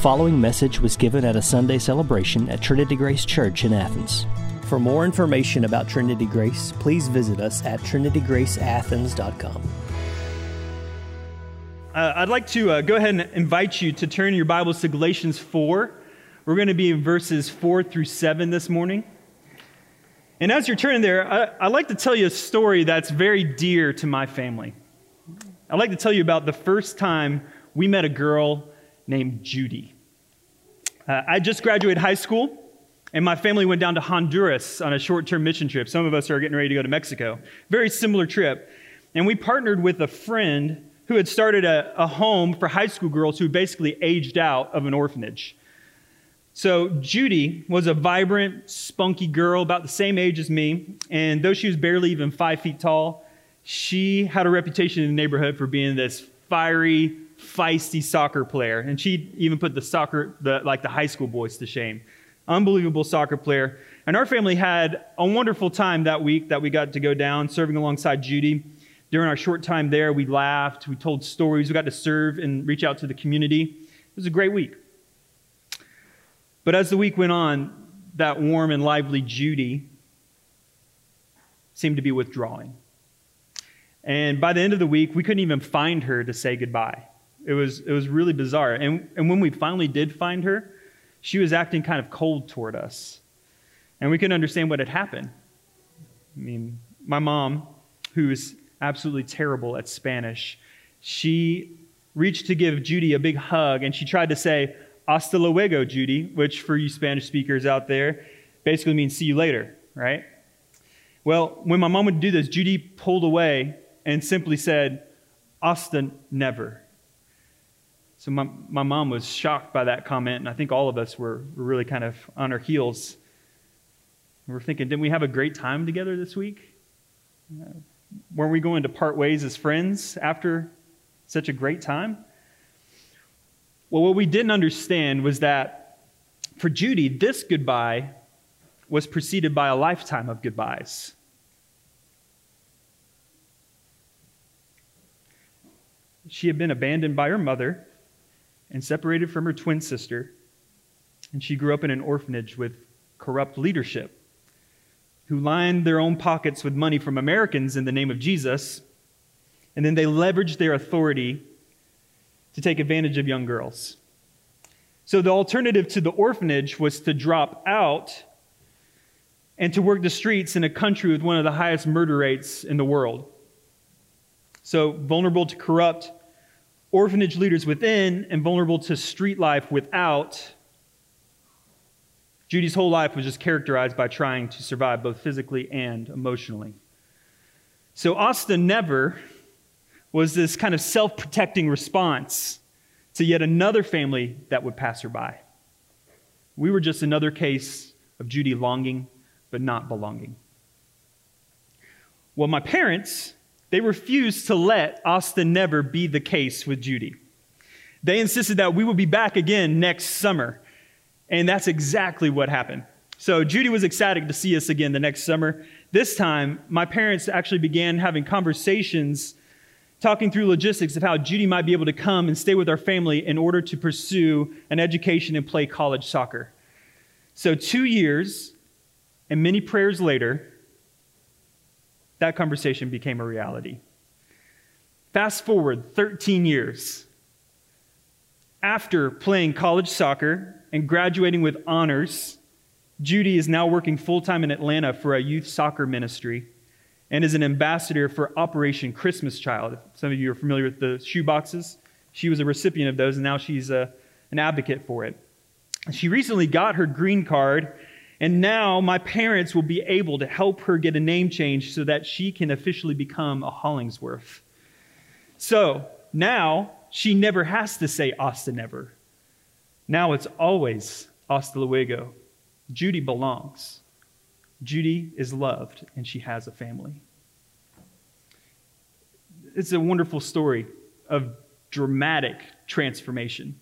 following message was given at a Sunday celebration at Trinity Grace Church in Athens. For more information about Trinity Grace, please visit us at trinitygraceathens.com. Uh, I'd like to uh, go ahead and invite you to turn your Bibles to Galatians 4. We're going to be in verses 4 through 7 this morning. And as you're turning there, I, I'd like to tell you a story that's very dear to my family. I'd like to tell you about the first time we met a girl named Judy. Uh, I just graduated high school, and my family went down to Honduras on a short term mission trip. Some of us are getting ready to go to Mexico. Very similar trip. And we partnered with a friend who had started a, a home for high school girls who basically aged out of an orphanage. So, Judy was a vibrant, spunky girl about the same age as me. And though she was barely even five feet tall, she had a reputation in the neighborhood for being this fiery, feisty soccer player, and she even put the soccer, the, like the high school boys to shame. Unbelievable soccer player. And our family had a wonderful time that week that we got to go down serving alongside Judy. During our short time there, we laughed, we told stories, we got to serve and reach out to the community. It was a great week. But as the week went on, that warm and lively Judy seemed to be withdrawing. And by the end of the week, we couldn't even find her to say goodbye. It was, it was really bizarre. And, and when we finally did find her, she was acting kind of cold toward us. And we couldn't understand what had happened. I mean, my mom, who is absolutely terrible at Spanish, she reached to give Judy a big hug and she tried to say, Hasta luego, Judy, which for you Spanish speakers out there basically means see you later, right? Well, when my mom would do this, Judy pulled away and simply said, Hasta never. So my, my mom was shocked by that comment, and I think all of us were, really kind of on our heels. We were thinking, didn't we have a great time together this week? Uh, weren't we going to part ways as friends after such a great time? Well, what we didn't understand was that for Judy, this goodbye was preceded by a lifetime of goodbyes. She had been abandoned by her mother and separated from her twin sister. And she grew up in an orphanage with corrupt leadership who lined their own pockets with money from Americans in the name of Jesus. And then they leveraged their authority to take advantage of young girls. So the alternative to the orphanage was to drop out and to work the streets in a country with one of the highest murder rates in the world. So vulnerable to corrupt orphanage leaders within and vulnerable to street life without. Judy's whole life was just characterized by trying to survive both physically and emotionally. So Hasta never was this kind of self protecting response to yet another family that would pass her by. We were just another case of Judy longing but not belonging. Well, my parents they refused to let Hasta never be the case with Judy. They insisted that we would be back again next summer. And that's exactly what happened. So Judy was ecstatic to see us again the next summer. This time, my parents actually began having conversations, talking through logistics of how Judy might be able to come and stay with our family in order to pursue an education and play college soccer. So, two years and many prayers later, that conversation became a reality. Fast forward 13 years. After playing college soccer and graduating with honors, Judy is now working full time in Atlanta for a youth soccer ministry and is an ambassador for Operation Christmas Child. Some of you are familiar with the shoe boxes. She was a recipient of those, and now she's a, an advocate for it. She recently got her green card and now my parents will be able to help her get a name change so that she can officially become a Hollingsworth. So now she never has to say Hasta never. Now it's always Hasta luego. Judy belongs. Judy is loved and she has a family. It's a wonderful story of dramatic transformation.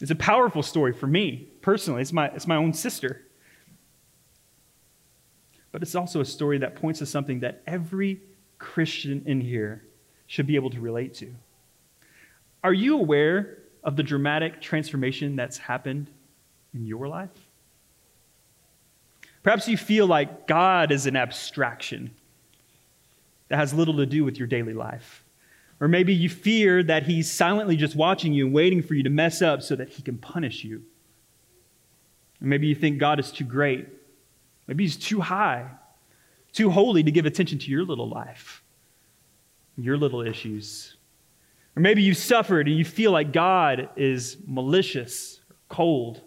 It's a powerful story for me personally. It's my, it's my own sister but it's also a story that points to something that every Christian in here should be able to relate to. Are you aware of the dramatic transformation that's happened in your life? Perhaps you feel like God is an abstraction that has little to do with your daily life. Or maybe you fear that He's silently just watching you and waiting for you to mess up so that He can punish you. Or maybe you think God is too great. Maybe He's too high, too holy to give attention to your little life, your little issues. Or maybe you've suffered and you feel like God is malicious, or cold.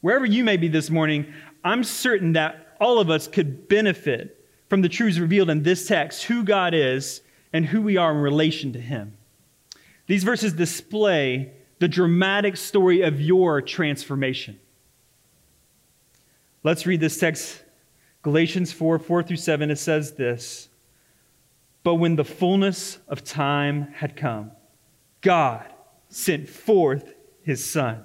Wherever you may be this morning, I'm certain that all of us could benefit from the truths revealed in this text who God is and who we are in relation to Him. These verses display the dramatic story of your transformation. Let's read this text, Galatians 4 4 through 7. It says this But when the fullness of time had come, God sent forth His Son,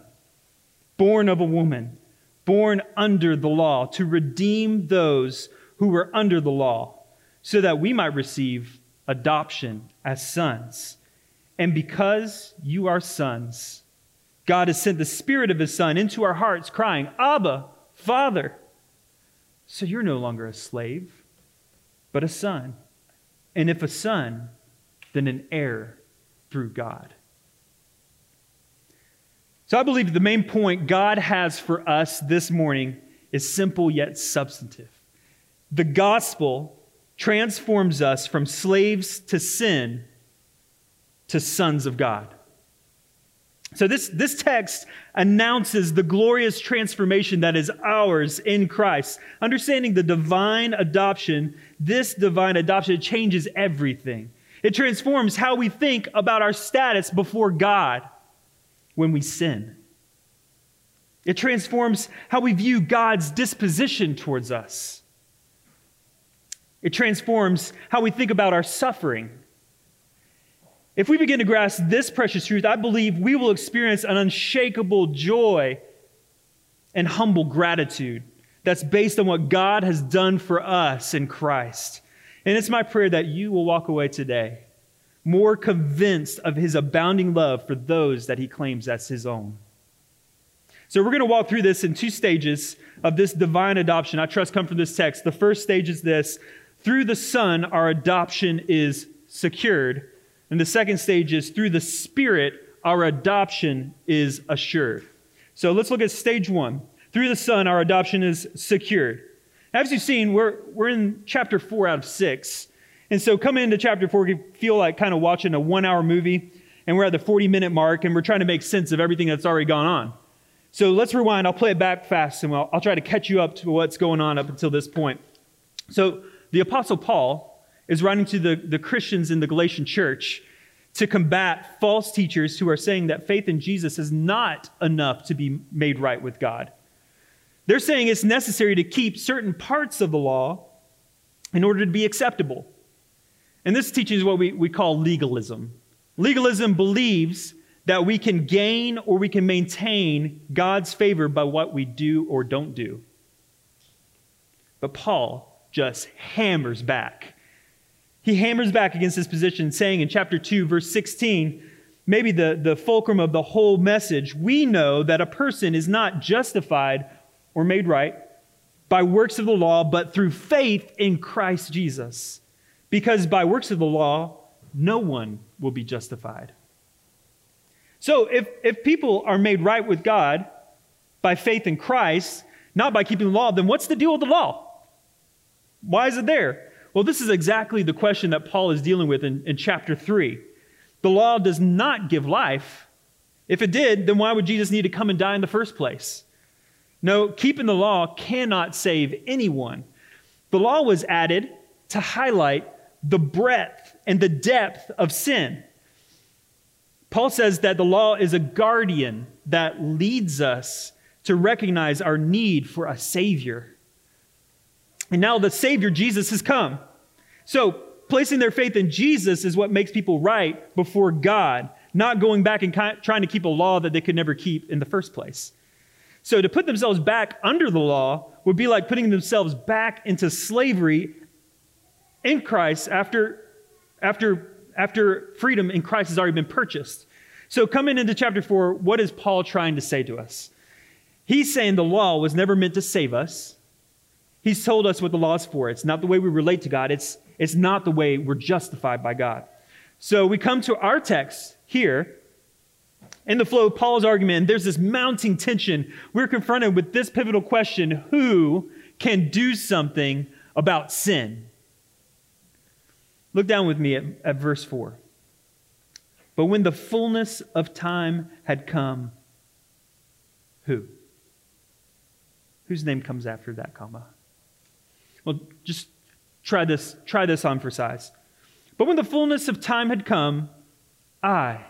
born of a woman, born under the law, to redeem those who were under the law, so that we might receive adoption as sons. And because you are sons, God has sent the Spirit of His Son into our hearts, crying, Abba, Father. So you're no longer a slave, but a son. And if a son, then an heir through God. So I believe the main point God has for us this morning is simple yet substantive. The gospel transforms us from slaves to sin to sons of God. So, this, this text announces the glorious transformation that is ours in Christ. Understanding the divine adoption, this divine adoption changes everything. It transforms how we think about our status before God when we sin. It transforms how we view God's disposition towards us. It transforms how we think about our suffering. If we begin to grasp this precious truth, I believe we will experience an unshakable joy and humble gratitude that's based on what God has done for us in Christ. And it's my prayer that you will walk away today more convinced of his abounding love for those that he claims as his own. So we're going to walk through this in two stages of this divine adoption. I trust come from this text. The first stage is this through the Son, our adoption is secured. And the second stage is through the Spirit, our adoption is assured. So let's look at stage one. Through the Son, our adoption is secured. As you've seen, we're, we're in chapter four out of six. And so coming into chapter four, you feel like kind of watching a one hour movie, and we're at the 40 minute mark, and we're trying to make sense of everything that's already gone on. So let's rewind. I'll play it back fast, and I'll, I'll try to catch you up to what's going on up until this point. So the Apostle Paul is writing to the, the Christians in the Galatian church to combat false teachers who are saying that faith in Jesus is not enough to be made right with God. They're saying it's necessary to keep certain parts of the law in order to be acceptable. And this teaching is what we, we call legalism. Legalism believes that we can gain or we can maintain God's favor by what we do or don't do. But Paul just hammers back. He hammers back against this position, saying in chapter 2, verse 16, maybe the, the fulcrum of the whole message, we know that a person is not justified or made right by works of the law, but through faith in Christ Jesus. Because by works of the law, no one will be justified. So if, if people are made right with God by faith in Christ, not by keeping the law, then what's the deal with the law? Why is it there? Well, this is exactly the question that Paul is dealing with in, in chapter 3. The law does not give life. If it did, then why would Jesus need to come and die in the first place? No, keeping the law cannot save anyone. The law was added to highlight the breadth and the depth of sin. Paul says that the law is a guardian that leads us to recognize our need for a Savior. And now the Savior, Jesus, has come. So, placing their faith in Jesus is what makes people right before God, not going back and trying to keep a law that they could never keep in the first place. So, to put themselves back under the law would be like putting themselves back into slavery in Christ after, after, after freedom in Christ has already been purchased. So, coming into chapter 4, what is Paul trying to say to us? He's saying the law was never meant to save us. He's told us what the law is for. It's not the way we relate to God, it's, it's not the way we're justified by God. So, we come to our text here. In the flow of Paul's argument, there's this mounting tension. We're confronted with this pivotal question who can do something about sin? Look down with me at, at verse 4. But when the fullness of time had come, who? Whose name comes after that comma? Well, just try this, try this on for size. But when the fullness of time had come, I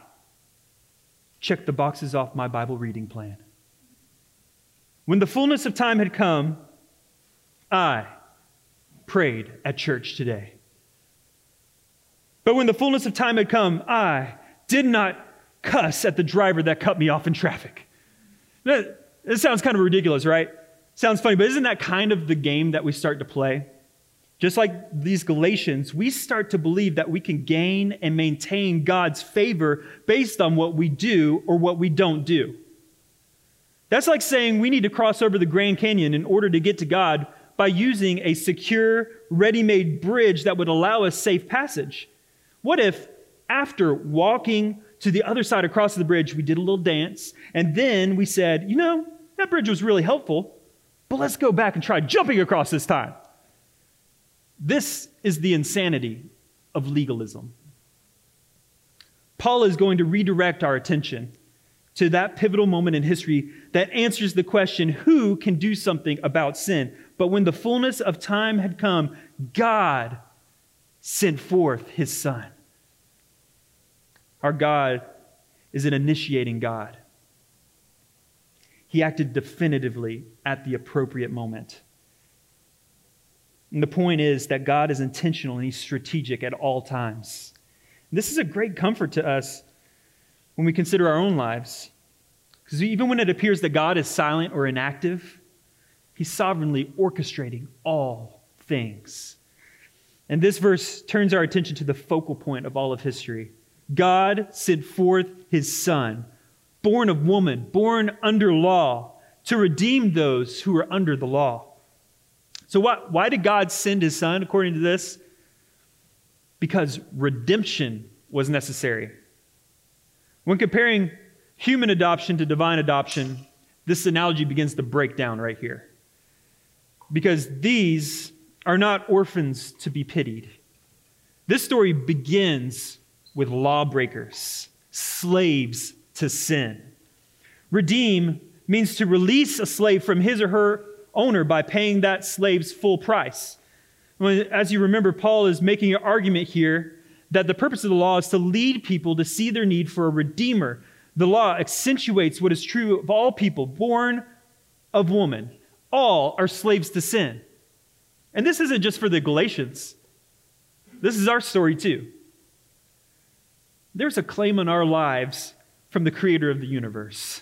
checked the boxes off my Bible reading plan. When the fullness of time had come, I prayed at church today. But when the fullness of time had come, I did not cuss at the driver that cut me off in traffic. That, that sounds kind of ridiculous, right? Sounds funny, but isn't that kind of the game that we start to play? Just like these Galatians, we start to believe that we can gain and maintain God's favor based on what we do or what we don't do. That's like saying we need to cross over the Grand Canyon in order to get to God by using a secure, ready made bridge that would allow us safe passage. What if, after walking to the other side across the bridge, we did a little dance, and then we said, you know, that bridge was really helpful, but let's go back and try jumping across this time? This is the insanity of legalism. Paul is going to redirect our attention to that pivotal moment in history that answers the question who can do something about sin? But when the fullness of time had come, God sent forth his Son. Our God is an initiating God. He acted definitively at the appropriate moment. And the point is that God is intentional and He's strategic at all times. This is a great comfort to us when we consider our own lives. Because even when it appears that God is silent or inactive, He's sovereignly orchestrating all things. And this verse turns our attention to the focal point of all of history. God sent forth His Son, born of woman, born under law, to redeem those who are under the law. So, what, why did God send His Son, according to this? Because redemption was necessary. When comparing human adoption to divine adoption, this analogy begins to break down right here. Because these are not orphans to be pitied. This story begins with lawbreakers, slaves to sin. Redeem means to release a slave from his or her owner by paying that slave's full price. As you remember, Paul is making an argument here that the purpose of the law is to lead people to see their need for a redeemer, the law accentuates what is true of all people born of woman. All are slaves to sin. And this isn't just for the Galatians, this is our story too. There's a claim on our lives from the creator of the universe.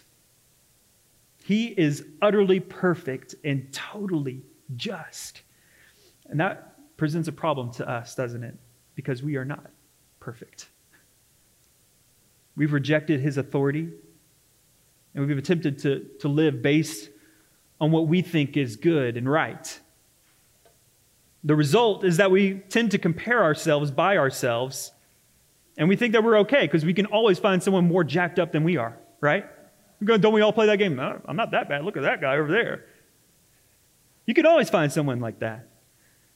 He is utterly perfect and totally just. And that presents a problem to us, doesn't it? Because we are not perfect. We've rejected his authority, and we've attempted to, to live based on what we think is good and right. The result is that we tend to compare ourselves by ourselves, and we think that we're okay because we can always find someone more jacked up than we are, right? Don't we all play that game? I'm not that bad. Look at that guy over there. You can always find someone like that.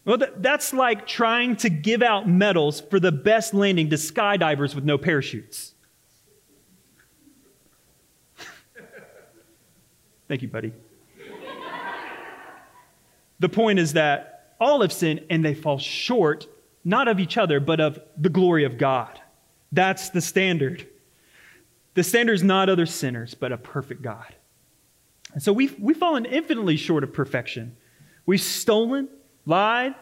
Well, that's like trying to give out medals for the best landing to skydivers with no parachutes. Thank you, buddy. the point is that all have sinned and they fall short, not of each other, but of the glory of God. That's the standard. The standard is not other sinners, but a perfect God. And so we've, we've fallen infinitely short of perfection. We've stolen, lied,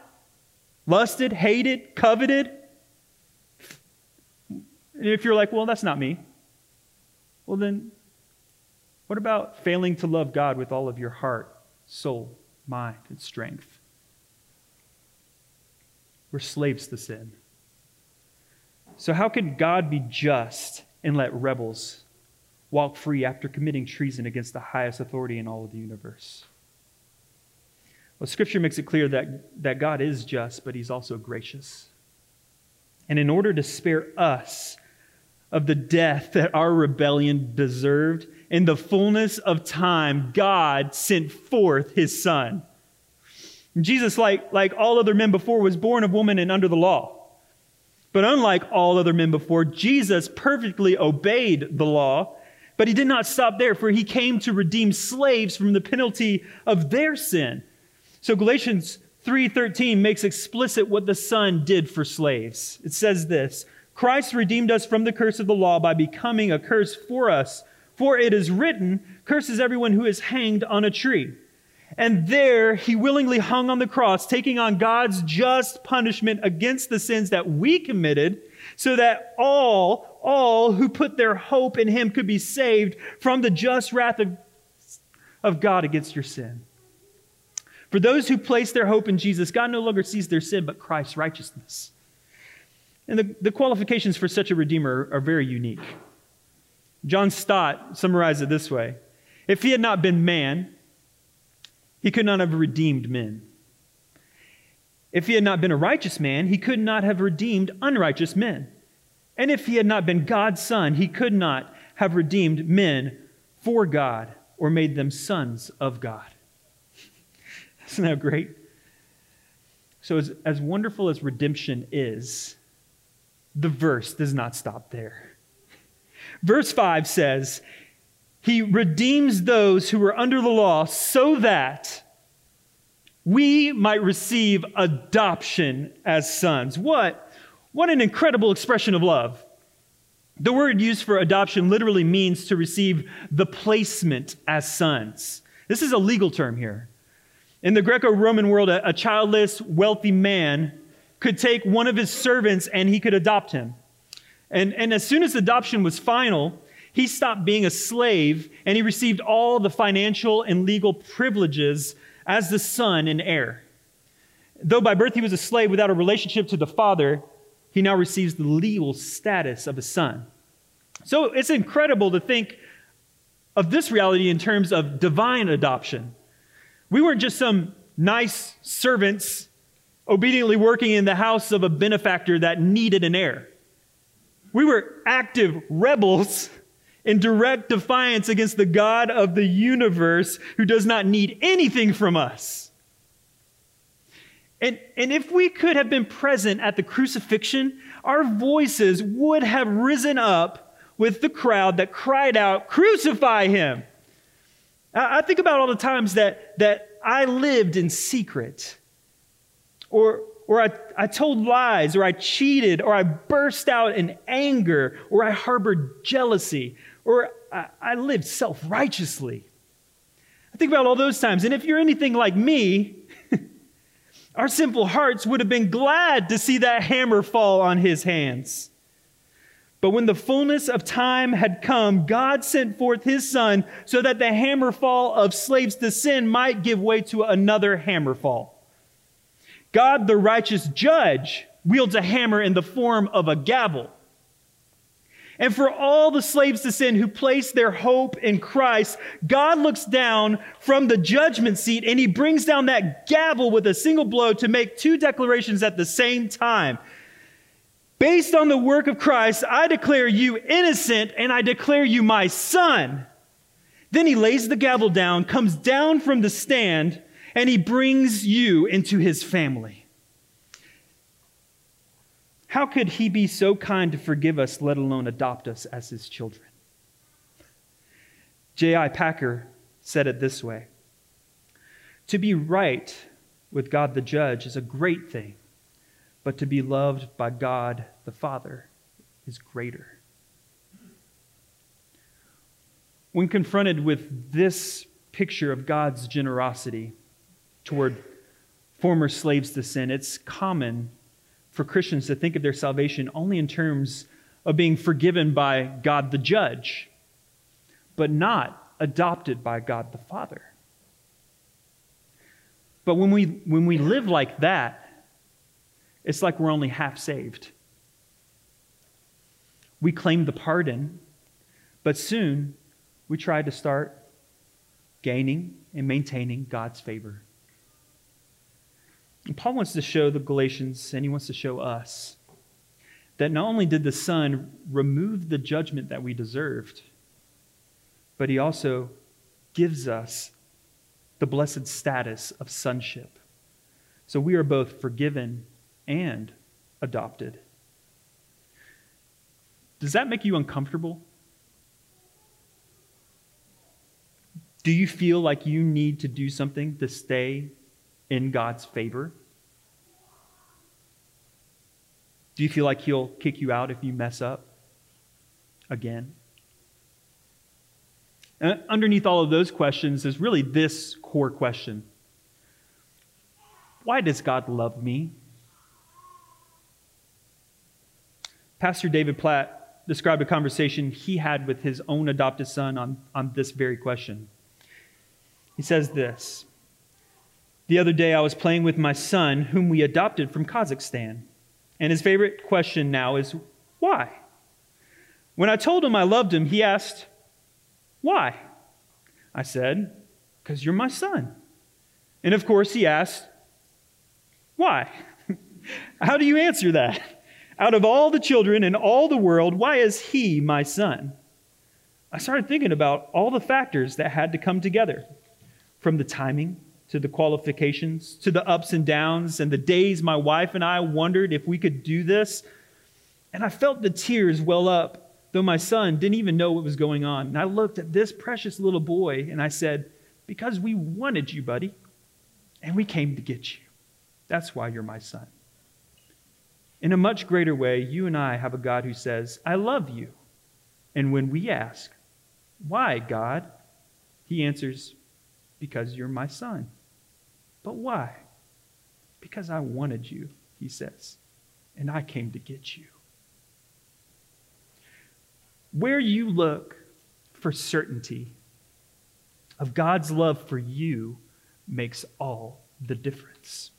lusted, hated, coveted. And if you're like, well, that's not me, well, then what about failing to love God with all of your heart, soul, mind, and strength? We're slaves to sin. So, how can God be just and let rebels walk free after committing treason against the highest authority in all of the universe. Well, Scripture makes it clear that, that God is just, but He's also gracious. And in order to spare us of the death that our rebellion deserved, in the fullness of time, God sent forth His Son. Jesus, like, like all other men before, was born of woman and under the law. But unlike all other men before, Jesus perfectly obeyed the law, but he did not stop there, for he came to redeem slaves from the penalty of their sin. So Galatians 3:13 makes explicit what the Son did for slaves. It says this, Christ redeemed us from the curse of the law by becoming a curse for us, for it is written, curses everyone who is hanged on a tree. And there he willingly hung on the cross, taking on God's just punishment against the sins that we committed, so that all, all who put their hope in him could be saved from the just wrath of, of God against your sin. For those who place their hope in Jesus, God no longer sees their sin, but Christ's righteousness. And the, the qualifications for such a redeemer are very unique. John Stott summarized it this way If he had not been man, he could not have redeemed men. If he had not been a righteous man, he could not have redeemed unrighteous men. And if he had not been God's son, he could not have redeemed men for God or made them sons of God. Isn't that great? So, as, as wonderful as redemption is, the verse does not stop there. Verse 5 says, he redeems those who were under the law so that we might receive adoption as sons. What? What an incredible expression of love. The word used for adoption literally means to receive the placement as sons. This is a legal term here. In the Greco Roman world, a, a, childless, wealthy man could take one of his servants and he could adopt him. And, and as soon as adoption was final, he stopped being a slave and he received all the financial and legal privileges as the son and heir. Though by birth he was a slave without a relationship to the father, he now receives the legal status of a son. So it's incredible to think of this reality in terms of divine adoption. We weren't just some nice servants obediently working in the house of a benefactor that needed an heir. We were active rebels in direct defiance against the God of the universe who does not need anything from us. And, and if we could have been present at the crucifixion, our voices would have risen up with the crowd that cried out, Crucify him! I, I think about all the times that, that I lived in secret, or, or I, I told lies, or I cheated, or I burst out in anger, or I harbored jealousy, or I, I lived self righteously. I think about all those times. And if you're anything like me, our simple hearts would have been glad to see that hammer fall on his hands. But when the fullness of time had come, God sent forth his son so that the hammer fall of slaves to sin might give way to another hammer fall. God, the righteous judge, wields a hammer in the form of a gavel. And for all the slaves to sin who place their hope in Christ, God looks down from the judgment seat and he brings down that gavel with a single blow to make two declarations at the same time. Based on the work of Christ, I declare you innocent and I declare you my son. Then he lays the gavel down, comes down from the stand, and he brings you into his family. How could he be so kind to forgive us, let alone adopt us as his children? J.I. Packer said it this way To be right with God the judge is a great thing, but to be loved by God the Father is greater. When confronted with this picture of God's generosity toward former slaves to sin, it's common for Christians to think of their salvation only in terms of being forgiven by God the judge, but not adopted by God the Father. But when we, when we live like that, it's like we're only half saved. we claim the pardon, but soon we try to start gaining and maintaining God's favor. And Paul wants to show the Galatians, and he wants to show us, that not only did the Son remove the judgment that we deserved, but he also gives us the blessed status of sonship. So we are both forgiven and adopted. Does that make you uncomfortable? Do you feel like you need to do something to stay in God's favor? Do you feel like He'll kick you out if you mess up again? And underneath all of those questions is really this core question Why does God love me? Pastor David Platt described a conversation he had with his own adopted son on, on this very question. He says this The other day I was playing with my son, whom we adopted from Kazakhstan. And his favorite question now is, Why? When I told him I loved him, he asked, Why? I said, Because you're my son. And of course, he asked, Why? How do you answer that? Out of all the children in all the world, why is he my son? I started thinking about all the factors that had to come together from the timing to the qualifications to the ups and downs and the days my wife and I wondered if we could do this. And I felt the tears well up, though my son didn't even know what was going on. And I looked at this precious little boy and I said, Because we wanted you, buddy, and we came to get you. That's why you're my son. In a much greater way, you and I have a God who says, I love you. And when we ask, Why, God? He answers, because you're my son. But why? Because I wanted you, he says, and I came to get you. Where you look for certainty of God's love for you makes all the difference.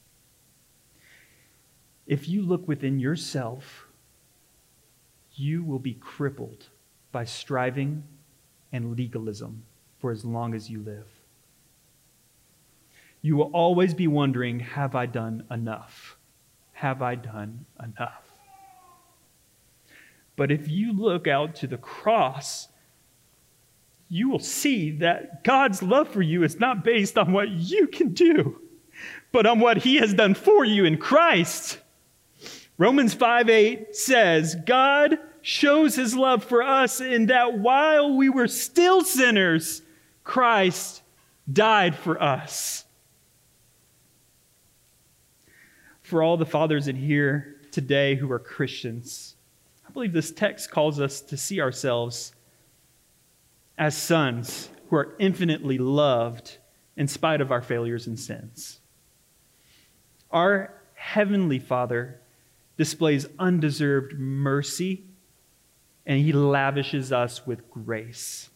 If you look within yourself, you will be crippled by striving and legalism for as long as you live you will always be wondering Have I done enough? Have I done enough? But if you look out to the cross, you will see that God's love for you is not based on what you can do, but on what He has done for you in Christ. Romans 5 8 says, God shows His love for us in that while we were still sinners, Christ died for us. For all the fathers in here today who are Christians, I believe this text calls us to see ourselves as sons who are infinitely loved in spite of our failures and sins. Our Heavenly Father displays undeserved mercy and He lavishes us with grace.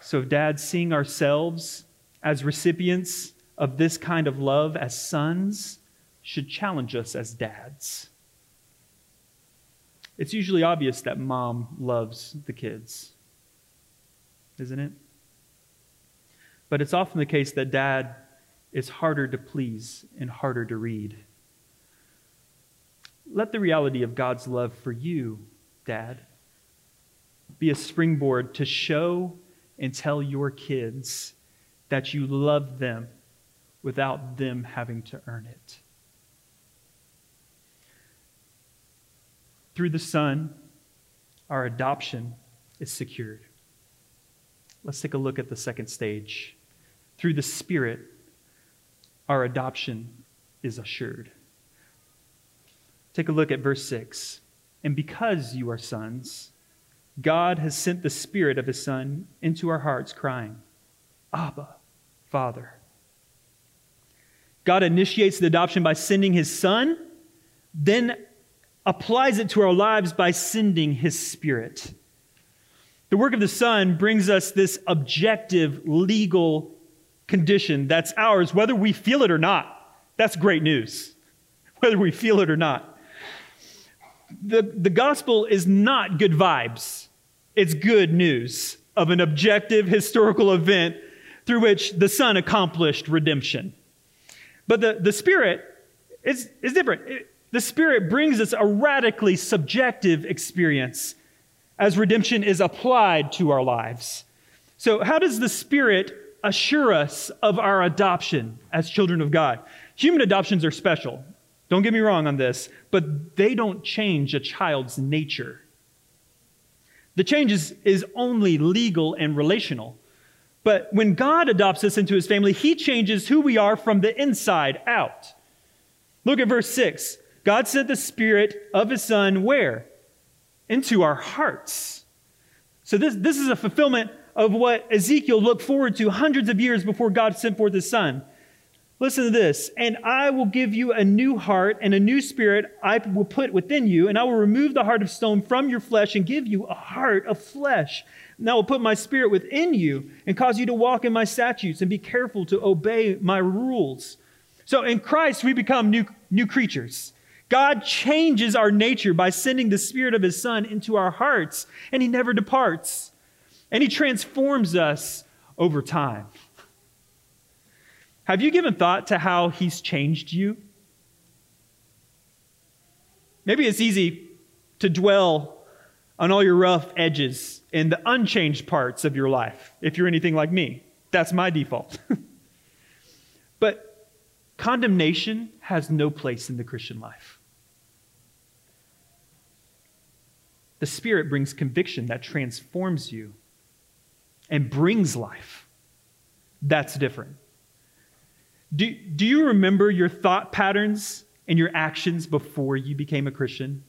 So, Dad, seeing ourselves as recipients of this kind of love as sons should challenge us as dads. It's usually obvious that mom loves the kids, isn't it? But it's often the case that dad is harder to please and harder to read. Let the reality of God's love for you, dad, be a springboard to show and tell your kids that you love them without them having to earn it. Through the Son, our adoption is secured. Let's take a look at the second stage. Through the Spirit, our adoption is assured. Take a look at verse 6. And because you are sons, God has sent the Spirit of His Son into our hearts, crying, Abba, Father. God initiates the adoption by sending His Son. Then applies it to our lives by sending his spirit. The work of the Son brings us this objective legal condition that's ours, whether we feel it or not. That's great news, whether we feel it or not. the, the gospel is not good vibes, it's good news of an objective historical event through which the Son accomplished redemption. But the, the Spirit is, is different. It, the Spirit brings us a radically subjective experience as redemption is applied to our lives. So, how does the Spirit assure us of our adoption as children of God? Human adoptions are special. Don't get me wrong on this, but they don't change a child's nature. The change is, is only legal and relational. But when God adopts us into his family, he changes who we are from the inside out. Look at verse 6. God sent the Spirit of his Son where? Into our hearts. So this, this is a fulfillment of what Ezekiel looked forward to hundreds of years before God sent forth his Son. Listen to this. And I will give you a new heart and a new spirit I will put within you, and I will remove the heart of stone from your flesh and give you a heart of flesh. And I will put my spirit within you and cause you to walk in my statutes and be careful to obey my rules. So in Christ, we become new, new creatures. God changes our nature by sending the Spirit of His Son into our hearts, and He never departs. And He transforms us over time. Have you given thought to how He's changed you? Maybe it's easy to dwell on all your rough edges and the unchanged parts of your life, if you're anything like me. That's my default. but condemnation has no place in the Christian life. The Spirit brings conviction that transforms you and brings life. That's different. Do, do you remember your thought patterns and your actions before you became a Christian?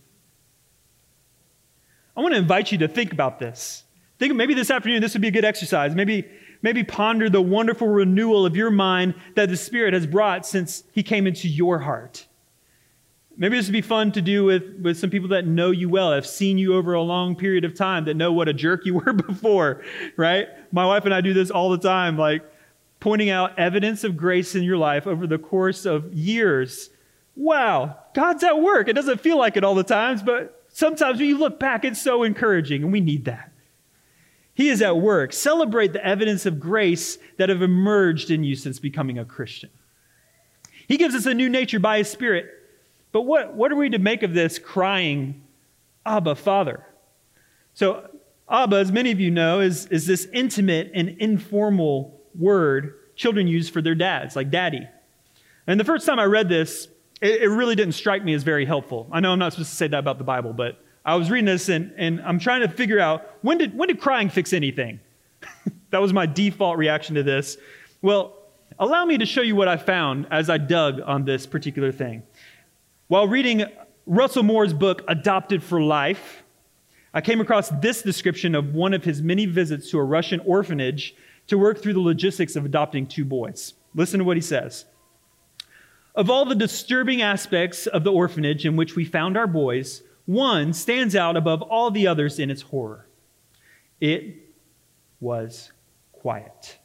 I want to invite you to think about this. Think maybe this afternoon this would be a good exercise. Maybe, maybe ponder the wonderful renewal of your mind that the Spirit has brought since He came into your heart. Maybe this would be fun to do with, with some people that know you well, have seen you over a long period of time, that know what a jerk you were before, right? My wife and I do this all the time. Like, pointing out evidence of grace in your life over the course of years. Wow, God's at work. It doesn't feel like it all the times, but sometimes when you look back, it's so encouraging, and we need that. He is at work. Celebrate the evidence of grace that have emerged in you since becoming a Christian. He gives us a new nature by His Spirit. But what, what are we to make of this crying, Abba, Father? So, Abba, as many of you know, is, is this intimate and informal word children use for their dads, like daddy. And the first time I read this, it, it, really didn't strike me as very helpful. I know I'm not supposed to say that about the Bible, but I was reading this and, and I'm trying to figure out when did, when did crying fix anything? that was my default reaction to this. Well, allow me to show you what I found as I dug on this particular thing. While reading Russell Moore's book, Adopted for Life, I came across this description of one of his many visits to a Russian orphanage to work through the logistics of adopting two boys. Listen to what he says. Of all the disturbing aspects of the orphanage in which we found our boys, one stands out above all the others in its horror. It was quiet.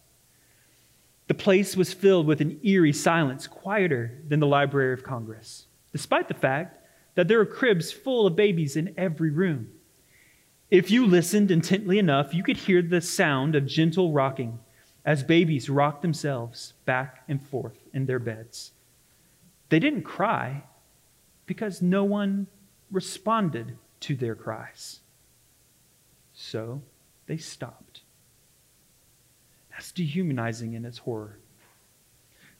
The place was filled with an eerie silence, quieter than the Library of Congress, despite the fact that there were cribs full of babies in every room. If you listened intently enough, you could hear the sound of gentle rocking as babies rocked themselves back and forth in their beds. They didn't cry because no one responded to their cries. So they stopped. That's dehumanizing in its horror.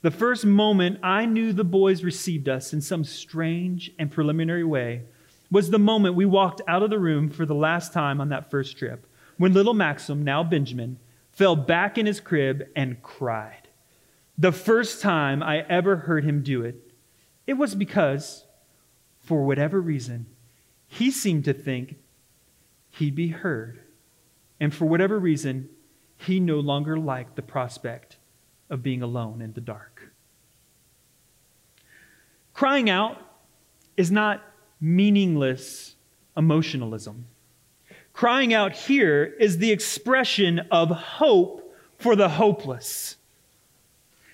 The first moment I knew the boys received us in some strange and preliminary way was the moment we walked out of the room for the last time on that first trip, when little Maxim, now Benjamin, fell back in his crib and cried. The first time I ever heard him do it, it was because, for whatever reason, he seemed to think he'd be heard. And for whatever reason, he no longer liked the prospect of being alone in the dark. Crying out is not meaningless emotionalism. Crying out here is the expression of hope for the hopeless.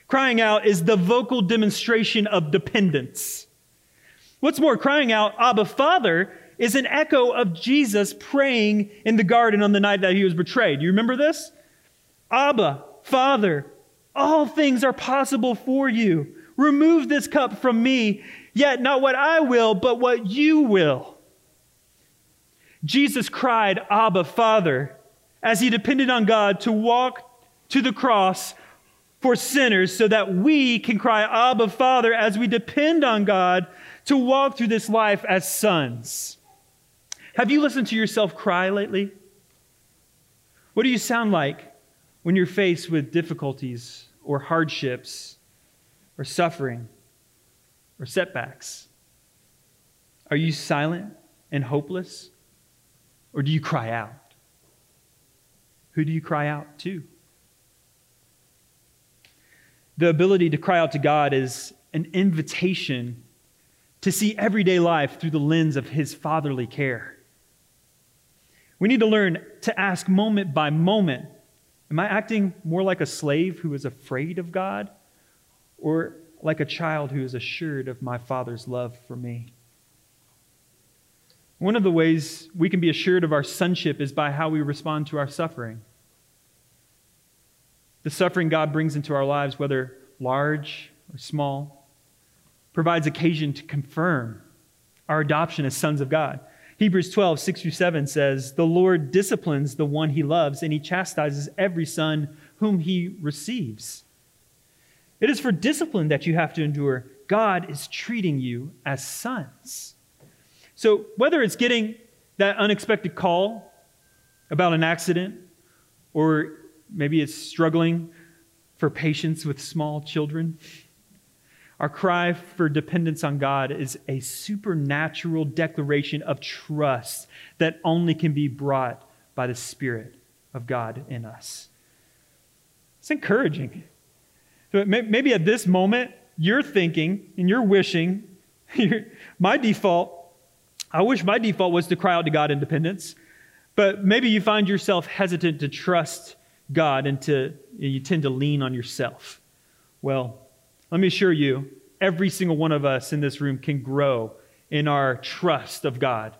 Crying out is the vocal demonstration of dependence. What's more, crying out, Abba, Father, is an echo of Jesus praying in the garden on the night that he was betrayed. You remember this? Abba, Father, all things are possible for you. Remove this cup from me, yet not what I will, but what you will. Jesus cried, Abba, Father, as he depended on God to walk to the cross for sinners so that we can cry, Abba, Father, as we depend on God to walk through this life as sons. Have you listened to yourself cry lately? What do you sound like when you're faced with difficulties or hardships or suffering or setbacks? Are you silent and hopeless? Or do you cry out? Who do you cry out to? The ability to cry out to God is an invitation to see everyday life through the lens of His fatherly care. We need to learn to ask moment by moment Am I acting more like a slave who is afraid of God or like a child who is assured of my Father's love for me? One of the ways we can be assured of our sonship is by how we respond to our suffering. The suffering God brings into our lives, whether large or small, provides occasion to confirm our adoption as sons of God. Hebrews 12, 6 through 7 says, The Lord disciplines the one he loves, and he chastises every son whom he receives. It is for discipline that you have to endure. God is treating you as sons. So, whether it's getting that unexpected call about an accident, or maybe it's struggling for patience with small children, our cry for dependence on God is a supernatural declaration of trust that only can be brought by the Spirit of God in us. It's encouraging. So Maybe at this moment, you're thinking and you're wishing, my default I wish my default was to cry out to God in dependence, but maybe you find yourself hesitant to trust God and to you tend to lean on yourself. Well, let me assure you, every single one of us in this room can grow in our trust of God.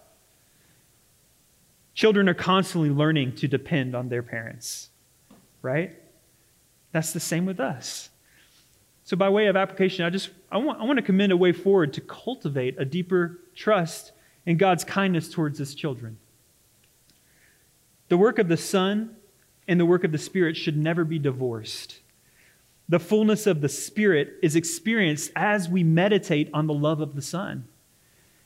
Children are constantly learning to depend on their parents, right? That's the same with us. So, by way of application, I just I want, I want to commend a way forward to cultivate a deeper trust in God's kindness towards his children. The work of the Son and the work of the Spirit should never be divorced. The fullness of the Spirit is experienced as we meditate on the love of the Son.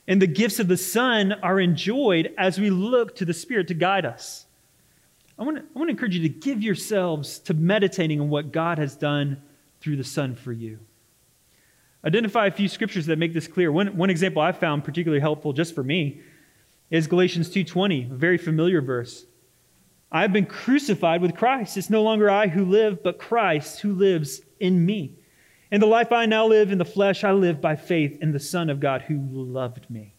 And the gifts of the Son are enjoyed as we look to the Spirit to guide us. I want to, I want to encourage you to give yourselves to meditating on what God has done through the Son for you. Identify a few scriptures that make this clear. One, one example I found particularly helpful just for me is Galatians 2:20, a very familiar verse. I have been crucified with Christ. It's no longer I who live, but Christ who lives in me. And the life I now live in the flesh, I live by faith in the Son of God who loved me,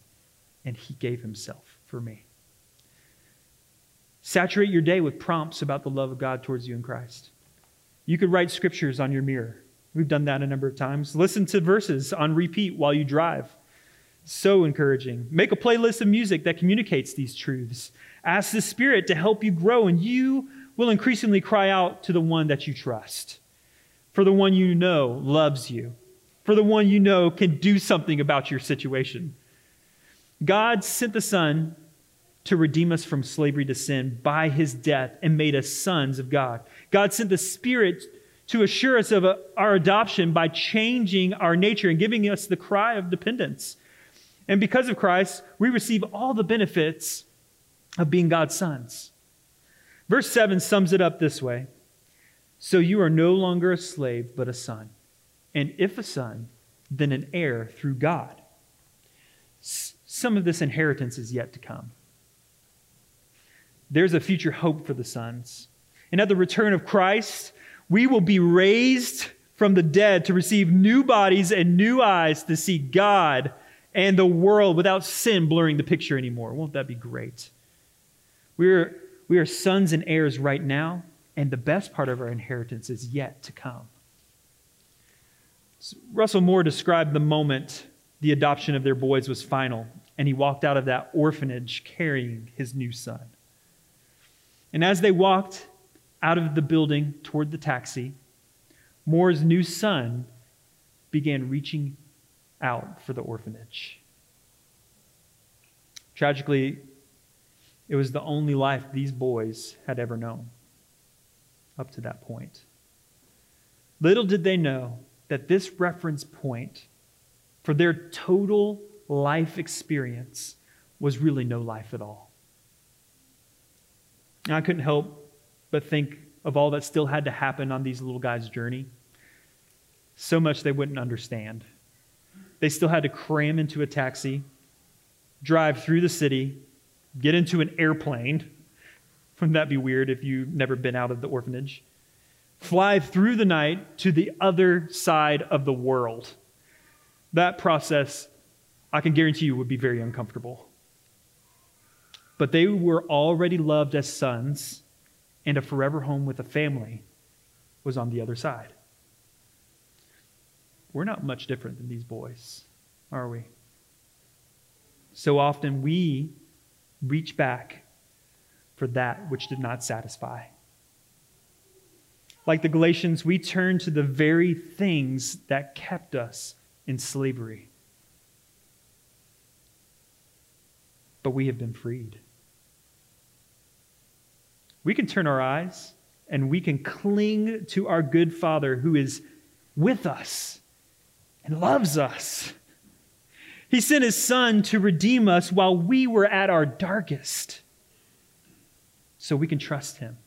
and he gave himself for me. Saturate your day with prompts about the love of God towards you in Christ. You could write scriptures on your mirror. We've done that a number of times. Listen to verses on repeat while you drive. So encouraging. Make a playlist of music that communicates these truths. Ask the Spirit to help you grow, and you will increasingly cry out to the one that you trust, for the one you know loves you, for the one you know can do something about your situation. God sent the Son to redeem us from slavery to sin by his death and made us sons of God. God sent the Spirit to assure us of our adoption by changing our nature and giving us the cry of dependence. And because of Christ, we receive all the benefits of being God's sons. Verse 7 sums it up this way So you are no longer a slave, but a son. And if a son, then an heir through God. Some of this inheritance is yet to come. There's a future hope for the sons. And at the return of Christ, we will be raised from the dead to receive new bodies and new eyes to see God and the world without sin blurring the picture anymore. Won't that be great? We are, we are sons and heirs right now, and the best part of our inheritance is yet to come. Russell Moore described the moment the adoption of their boys was final. and he walked out of that orphanage carrying his new son. And as they walked out of the building toward the taxi, Moore's new son began reaching out for the orphanage. Tragically, it was the only life these boys had ever known up to that point. Little did they know that this reference point for their total life experience was really no life at all. And I couldn't help but think of all that still had to happen on these little guys' journey. So much they wouldn't understand. They still had to cram into a taxi, drive through the city, get into an airplane. Wouldn't that be weird if you've never been out of the orphanage? Fly through the night to the other side of the world. That process, I can guarantee you, would be very uncomfortable. But they were already loved as sons, and a forever home with a family was on the other side. We're not much different than these boys, are we? So often we reach back for that which did not satisfy. Like the Galatians, we turn to the very things that kept us in slavery. But we have been freed. We can turn our eyes and we can cling to our good Father who is with us and loves us. He sent his Son to redeem us while we were at our darkest so we can trust him.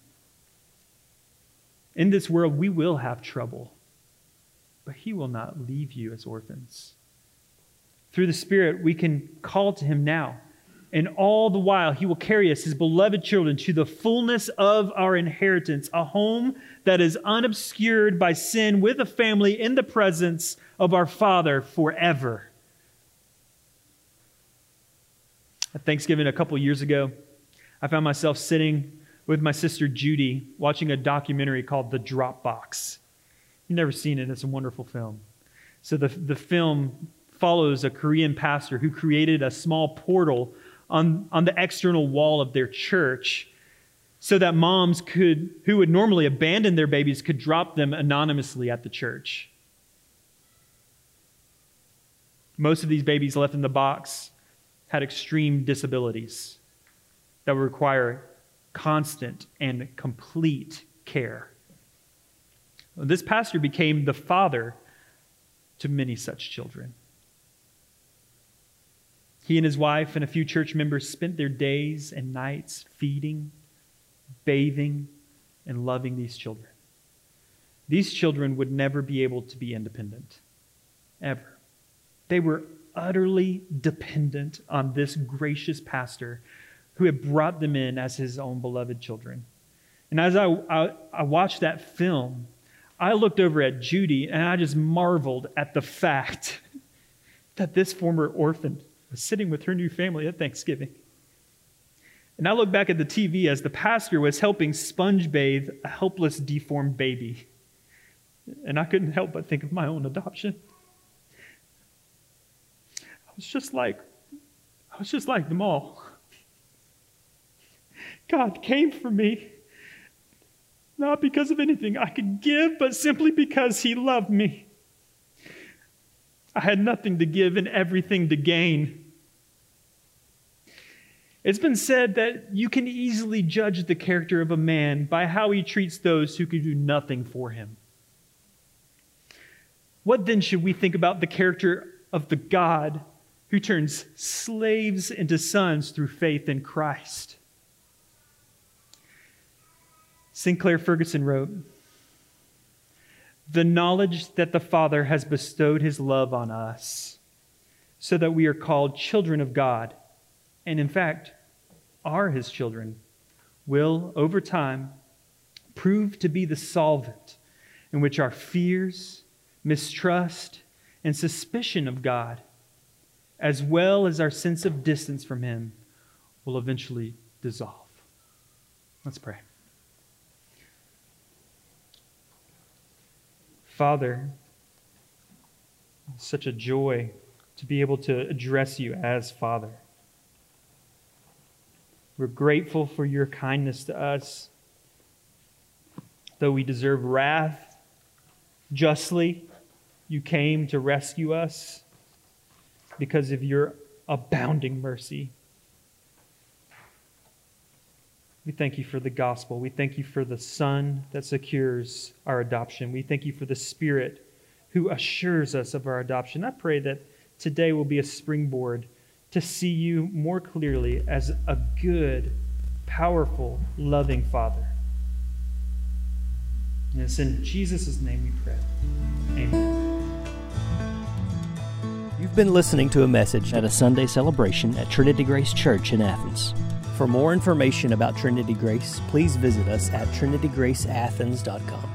In this world, we will have trouble, but he will not leave you as orphans. Through the Spirit, we can call to him now. And all the while, he will carry us, his beloved children, to the fullness of our inheritance, a home that is unobscured by sin, with a family in the presence of our Father forever. At Thanksgiving a couple years ago, I found myself sitting with my sister Judy watching a documentary called The Dropbox. You've never seen it, it's a wonderful film. So, the, the film follows a Korean pastor who created a small portal on, on the external wall of their church so that moms could, who would normally abandon their babies, could drop them anonymously at the church. Most of these babies left in the box had extreme disabilities that would require constant and complete care. This pastor became the father to many such children. He and his wife and a few church members spent their days and nights feeding, bathing, and loving these children. These children would never be able to be independent, ever. They were utterly dependent on this gracious pastor who had brought them in as his own beloved children. And as I, I, I, watched that film, I looked over at Judy and I just marveled at the fact that this former orphan was sitting with her new family at Thanksgiving. And I looked back at the TV as the pastor was helping sponge bathe a helpless, deformed baby. And I couldn't help but think of my own adoption. I was just like, I was just like them all. God came for me, not because of anything I could give, but simply because He loved me. I had nothing to give and everything to gain. It's been said that you can easily judge the character of a man by how he treats those who can do nothing for him. What then should we think about the character of the God who turns slaves into sons through faith in Christ? Sinclair Ferguson wrote The knowledge that the Father has bestowed his love on us, so that we are called children of God, and in fact, are his children, will, over time, prove to be the solvent in which our fears, mistrust, and suspicion of God, as well as our sense of distance from him, will eventually dissolve. Let's pray. Father, such a joy to be able to address you as Father. We're grateful for your kindness to us. Though we deserve wrath, justly, you came to rescue us because of your abounding mercy. We thank you for the gospel. We thank you for the Son that secures our adoption. We thank you for the Spirit who assures us of our adoption. I pray that today will be a springboard to see you more clearly as a good, powerful, loving Father. And it's in Jesus' name we pray. Amen. You've been listening to a message at a Sunday celebration at Trinity Grace Church in Athens. For more information about Trinity Grace, please visit us at trinitygraceathens.com.